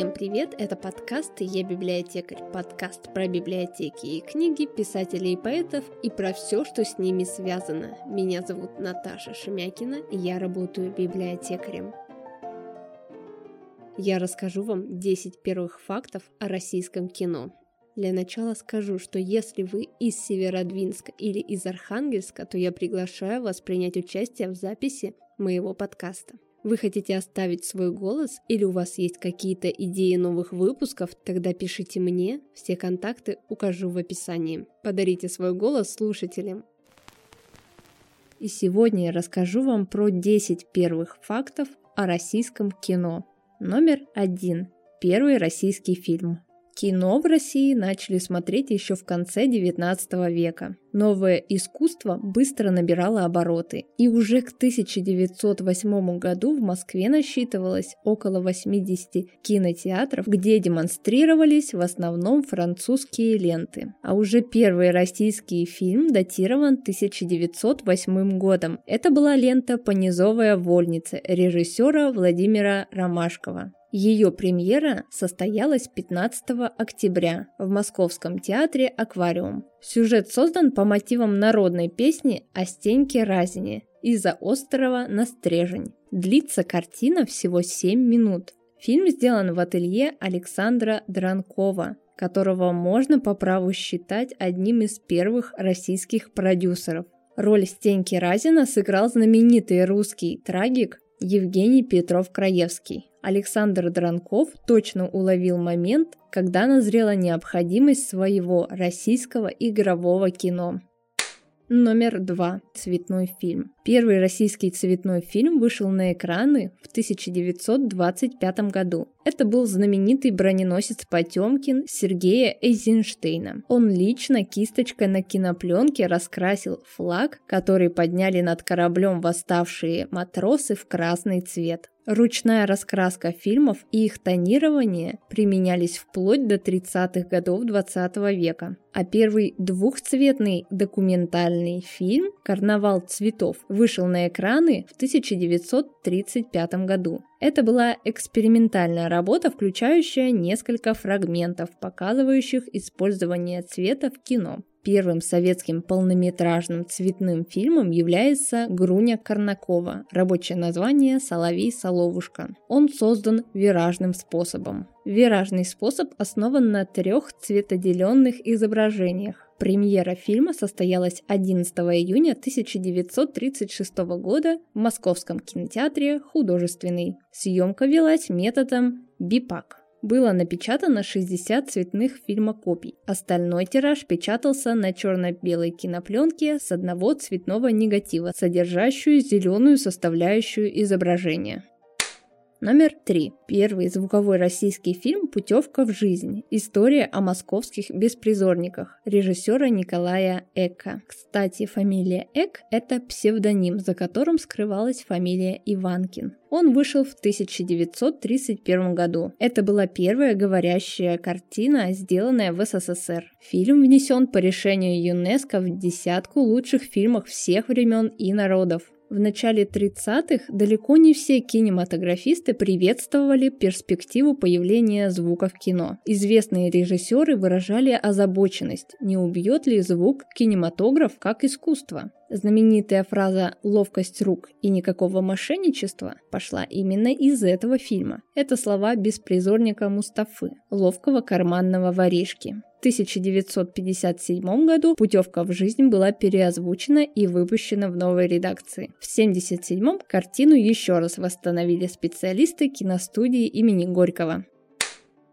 Всем привет, это подкаст «Я библиотекарь», подкаст про библиотеки и книги, писателей и поэтов и про все, что с ними связано. Меня зовут Наташа Шемякина, и я работаю библиотекарем. Я расскажу вам 10 первых фактов о российском кино. Для начала скажу, что если вы из Северодвинска или из Архангельска, то я приглашаю вас принять участие в записи моего подкаста. Вы хотите оставить свой голос или у вас есть какие-то идеи новых выпусков, тогда пишите мне, все контакты укажу в описании. Подарите свой голос слушателям. И сегодня я расскажу вам про 10 первых фактов о российском кино. Номер один. Первый российский фильм. Кино в России начали смотреть еще в конце XIX века. Новое искусство быстро набирало обороты, и уже к 1908 году в Москве насчитывалось около 80 кинотеатров, где демонстрировались в основном французские ленты. А уже первый российский фильм датирован 1908 годом. Это была лента «Понизовая вольница» режиссера Владимира Ромашкова. Ее премьера состоялась 15 октября в Московском театре «Аквариум». Сюжет создан по мотивам народной песни о Стеньке Разине «Из-за острова на стрежень». Длится картина всего 7 минут. Фильм сделан в ателье Александра Дранкова, которого можно по праву считать одним из первых российских продюсеров. Роль Стеньки Разина сыграл знаменитый русский трагик Евгений Петров-Краевский. Александр Дранков точно уловил момент, когда назрела необходимость своего российского игрового кино. Номер два. Цветной фильм. Первый российский цветной фильм вышел на экраны в 1925 году. Это был знаменитый броненосец Потемкин Сергея Эйзенштейна. Он лично кисточкой на кинопленке раскрасил флаг, который подняли над кораблем восставшие матросы в красный цвет. Ручная раскраска фильмов и их тонирование применялись вплоть до 30-х годов 20 -го века. А первый двухцветный документальный фильм «Карнавал цветов» вышел на экраны в 1935 году. Это была экспериментальная работа, включающая несколько фрагментов, показывающих использование цвета в кино. Первым советским полнометражным цветным фильмом является «Груня Корнакова», рабочее название «Соловей-соловушка». Он создан виражным способом. Виражный способ основан на трех цветоделенных изображениях. Премьера фильма состоялась 11 июня 1936 года в Московском кинотеатре «Художественный». Съемка велась методом БИПАК было напечатано 60 цветных фильмокопий. Остальной тираж печатался на черно-белой кинопленке с одного цветного негатива, содержащую зеленую составляющую изображения. Номер три. Первый звуковой российский фильм «Путевка в жизнь. История о московских беспризорниках» режиссера Николая Эка. Кстати, фамилия Эк – это псевдоним, за которым скрывалась фамилия Иванкин. Он вышел в 1931 году. Это была первая говорящая картина, сделанная в СССР. Фильм внесен по решению ЮНЕСКО в десятку лучших фильмов всех времен и народов. В начале 30-х далеко не все кинематографисты приветствовали перспективу появления звука в кино. Известные режиссеры выражали озабоченность, не убьет ли звук кинематограф как искусство. Знаменитая фраза «ловкость рук и никакого мошенничества» пошла именно из этого фильма. Это слова беспризорника Мустафы, ловкого карманного воришки. В 1957 году «Путевка в жизнь» была переозвучена и выпущена в новой редакции. В 1977 картину еще раз восстановили специалисты киностудии имени Горького.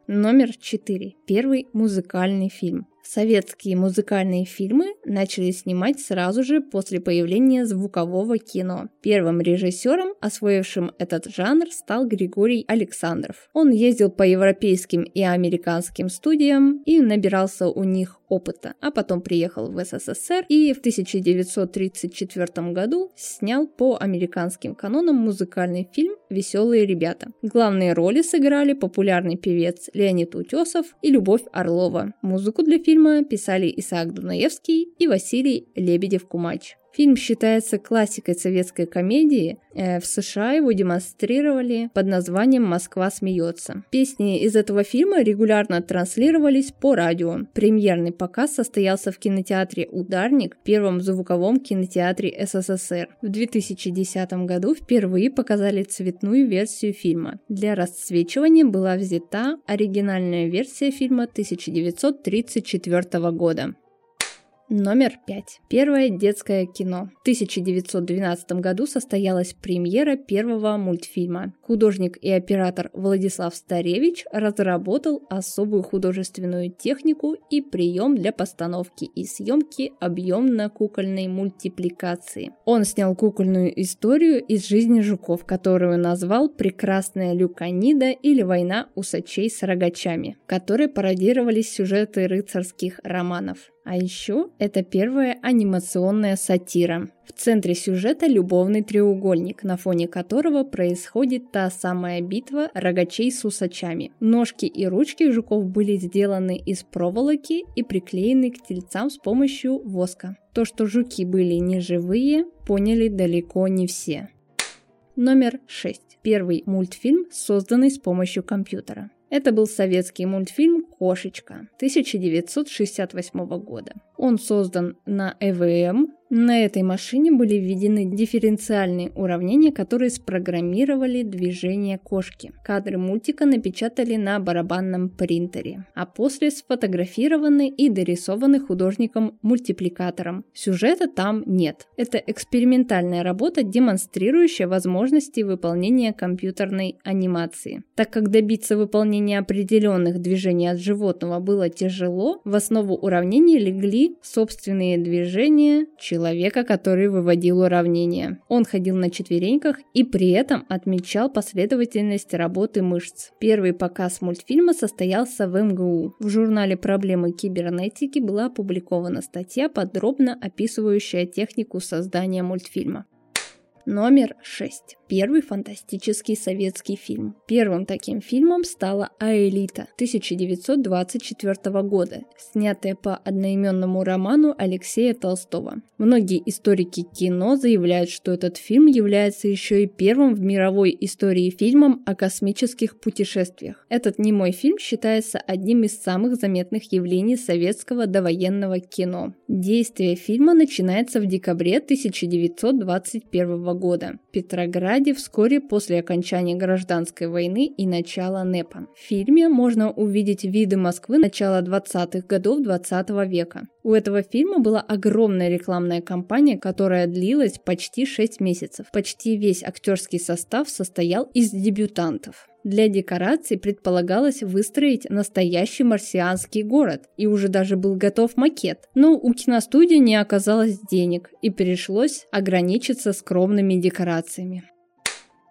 Номер 4. Первый музыкальный фильм. Советские музыкальные фильмы начали снимать сразу же после появления звукового кино. Первым режиссером, освоившим этот жанр, стал Григорий Александров. Он ездил по европейским и американским студиям и набирался у них опыта, а потом приехал в СССР и в 1934 году снял по американским канонам музыкальный фильм «Веселые ребята». Главные роли сыграли популярный певец Леонид Утесов и Любовь Орлова. Музыку для фильма писали Исаак Дунаевский и Василий Лебедев-Кумач. Фильм считается классикой советской комедии. Э, в США его демонстрировали под названием «Москва смеется». Песни из этого фильма регулярно транслировались по радио. Премьерный показ состоялся в кинотеатре «Ударник», первом звуковом кинотеатре СССР. В 2010 году впервые показали цветную версию фильма. Для расцвечивания была взята оригинальная версия фильма 1934 года. Номер пять. Первое детское кино. В 1912 году состоялась премьера первого мультфильма. Художник и оператор Владислав Старевич разработал особую художественную технику и прием для постановки и съемки объемно-кукольной мультипликации. Он снял кукольную историю из жизни жуков, которую назвал «Прекрасная Люканида» или «Война усачей с рогачами», которые пародировались сюжеты рыцарских романов. А еще это первая анимационная сатира. В центре сюжета любовный треугольник, на фоне которого происходит та самая битва рогачей с усачами. Ножки и ручки жуков были сделаны из проволоки и приклеены к тельцам с помощью воска. То, что жуки были не живые, поняли далеко не все. Номер 6. Первый мультфильм, созданный с помощью компьютера. Это был советский мультфильм «Кошечка» 1968 года. Он создан на ЭВМ на этой машине были введены дифференциальные уравнения, которые спрограммировали движение кошки. Кадры мультика напечатали на барабанном принтере, а после сфотографированы и дорисованы художником-мультипликатором. Сюжета там нет. Это экспериментальная работа, демонстрирующая возможности выполнения компьютерной анимации. Так как добиться выполнения определенных движений от животного было тяжело, в основу уравнений легли собственные движения человека человека, который выводил уравнения. Он ходил на четвереньках и при этом отмечал последовательность работы мышц. Первый показ мультфильма состоялся в МГУ. В журнале «Проблемы кибернетики» была опубликована статья, подробно описывающая технику создания мультфильма. Номер 6. Первый фантастический советский фильм. Первым таким фильмом стала «Аэлита» 1924 года, снятая по одноименному роману Алексея Толстого. Многие историки кино заявляют, что этот фильм является еще и первым в мировой истории фильмом о космических путешествиях. Этот немой фильм считается одним из самых заметных явлений советского довоенного кино. Действие фильма начинается в декабре 1921 года года Петрограде вскоре после окончания гражданской войны и начала НЭПа. В фильме можно увидеть виды Москвы начала 20-х годов 20 -го века. У этого фильма была огромная рекламная кампания, которая длилась почти 6 месяцев. Почти весь актерский состав состоял из дебютантов. Для декораций предполагалось выстроить настоящий марсианский город, и уже даже был готов макет. Но у киностудии не оказалось денег, и пришлось ограничиться скромными декорациями.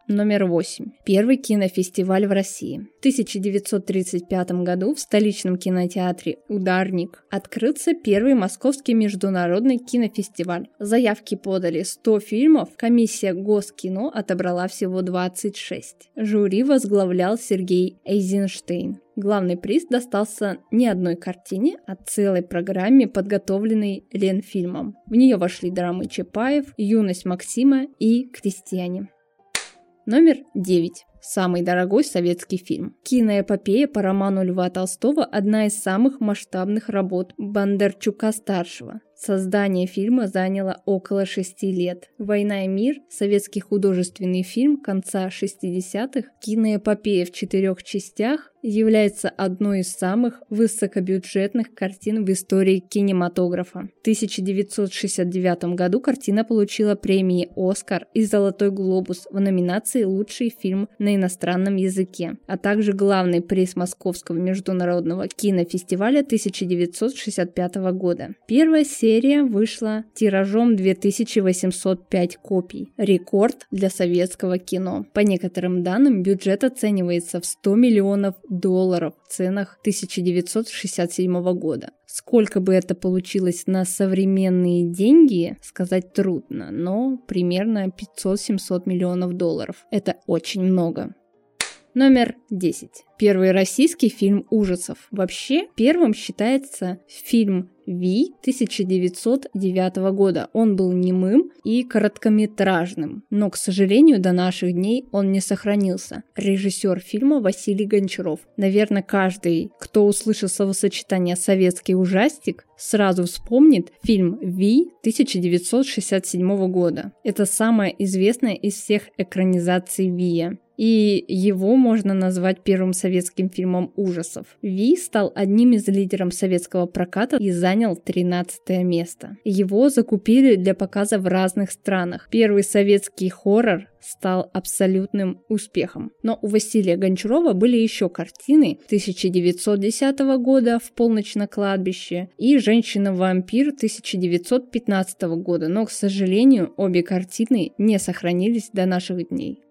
Номер 8. Первый кинофестиваль в России. В 1935 году в столичном кинотеатре «Ударник» открылся первый московский международный кинофестиваль. Заявки подали 100 фильмов, комиссия Госкино отобрала всего 26. Жюри возглавлял Сергей Эйзенштейн. Главный приз достался не одной картине, а целой программе, подготовленной Ленфильмом. В нее вошли драмы Чапаев, Юность Максима и Крестьяне. Номер 9. Самый дорогой советский фильм. Киноэпопея по роману Льва Толстого – одна из самых масштабных работ Бондарчука-старшего. Создание фильма заняло около шести лет. «Война и мир» – советский художественный фильм конца 60-х, киноэпопея в четырех частях, является одной из самых высокобюджетных картин в истории кинематографа. В 1969 году картина получила премии «Оскар» и «Золотой глобус» в номинации «Лучший фильм на иностранном языке», а также главный приз Московского международного кинофестиваля 1965 года. Первая серия вышла тиражом 2805 копий. Рекорд для советского кино. По некоторым данным, бюджет оценивается в 100 миллионов долларов ценах 1967 года. Сколько бы это получилось на современные деньги, сказать трудно, но примерно 500-700 миллионов долларов. Это очень много. Номер 10. Первый российский фильм ужасов. Вообще, первым считается фильм Ви 1909 года. Он был немым и короткометражным, но, к сожалению, до наших дней он не сохранился. Режиссер фильма Василий Гончаров. Наверное, каждый, кто услышал словосочетание «советский ужастик», сразу вспомнит фильм «Ви» 1967 года. Это самая известная из всех экранизаций Вия и его можно назвать первым советским фильмом ужасов. Ви стал одним из лидеров советского проката и занял 13 место. Его закупили для показа в разных странах. Первый советский хоррор стал абсолютным успехом. Но у Василия Гончарова были еще картины 1910 года «В полночь на кладбище» и «Женщина-вампир» 1915 года, но, к сожалению, обе картины не сохранились до наших дней.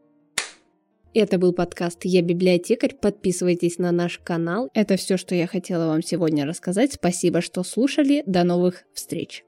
Это был подкаст «Я библиотекарь». Подписывайтесь на наш канал. Это все, что я хотела вам сегодня рассказать. Спасибо, что слушали. До новых встреч.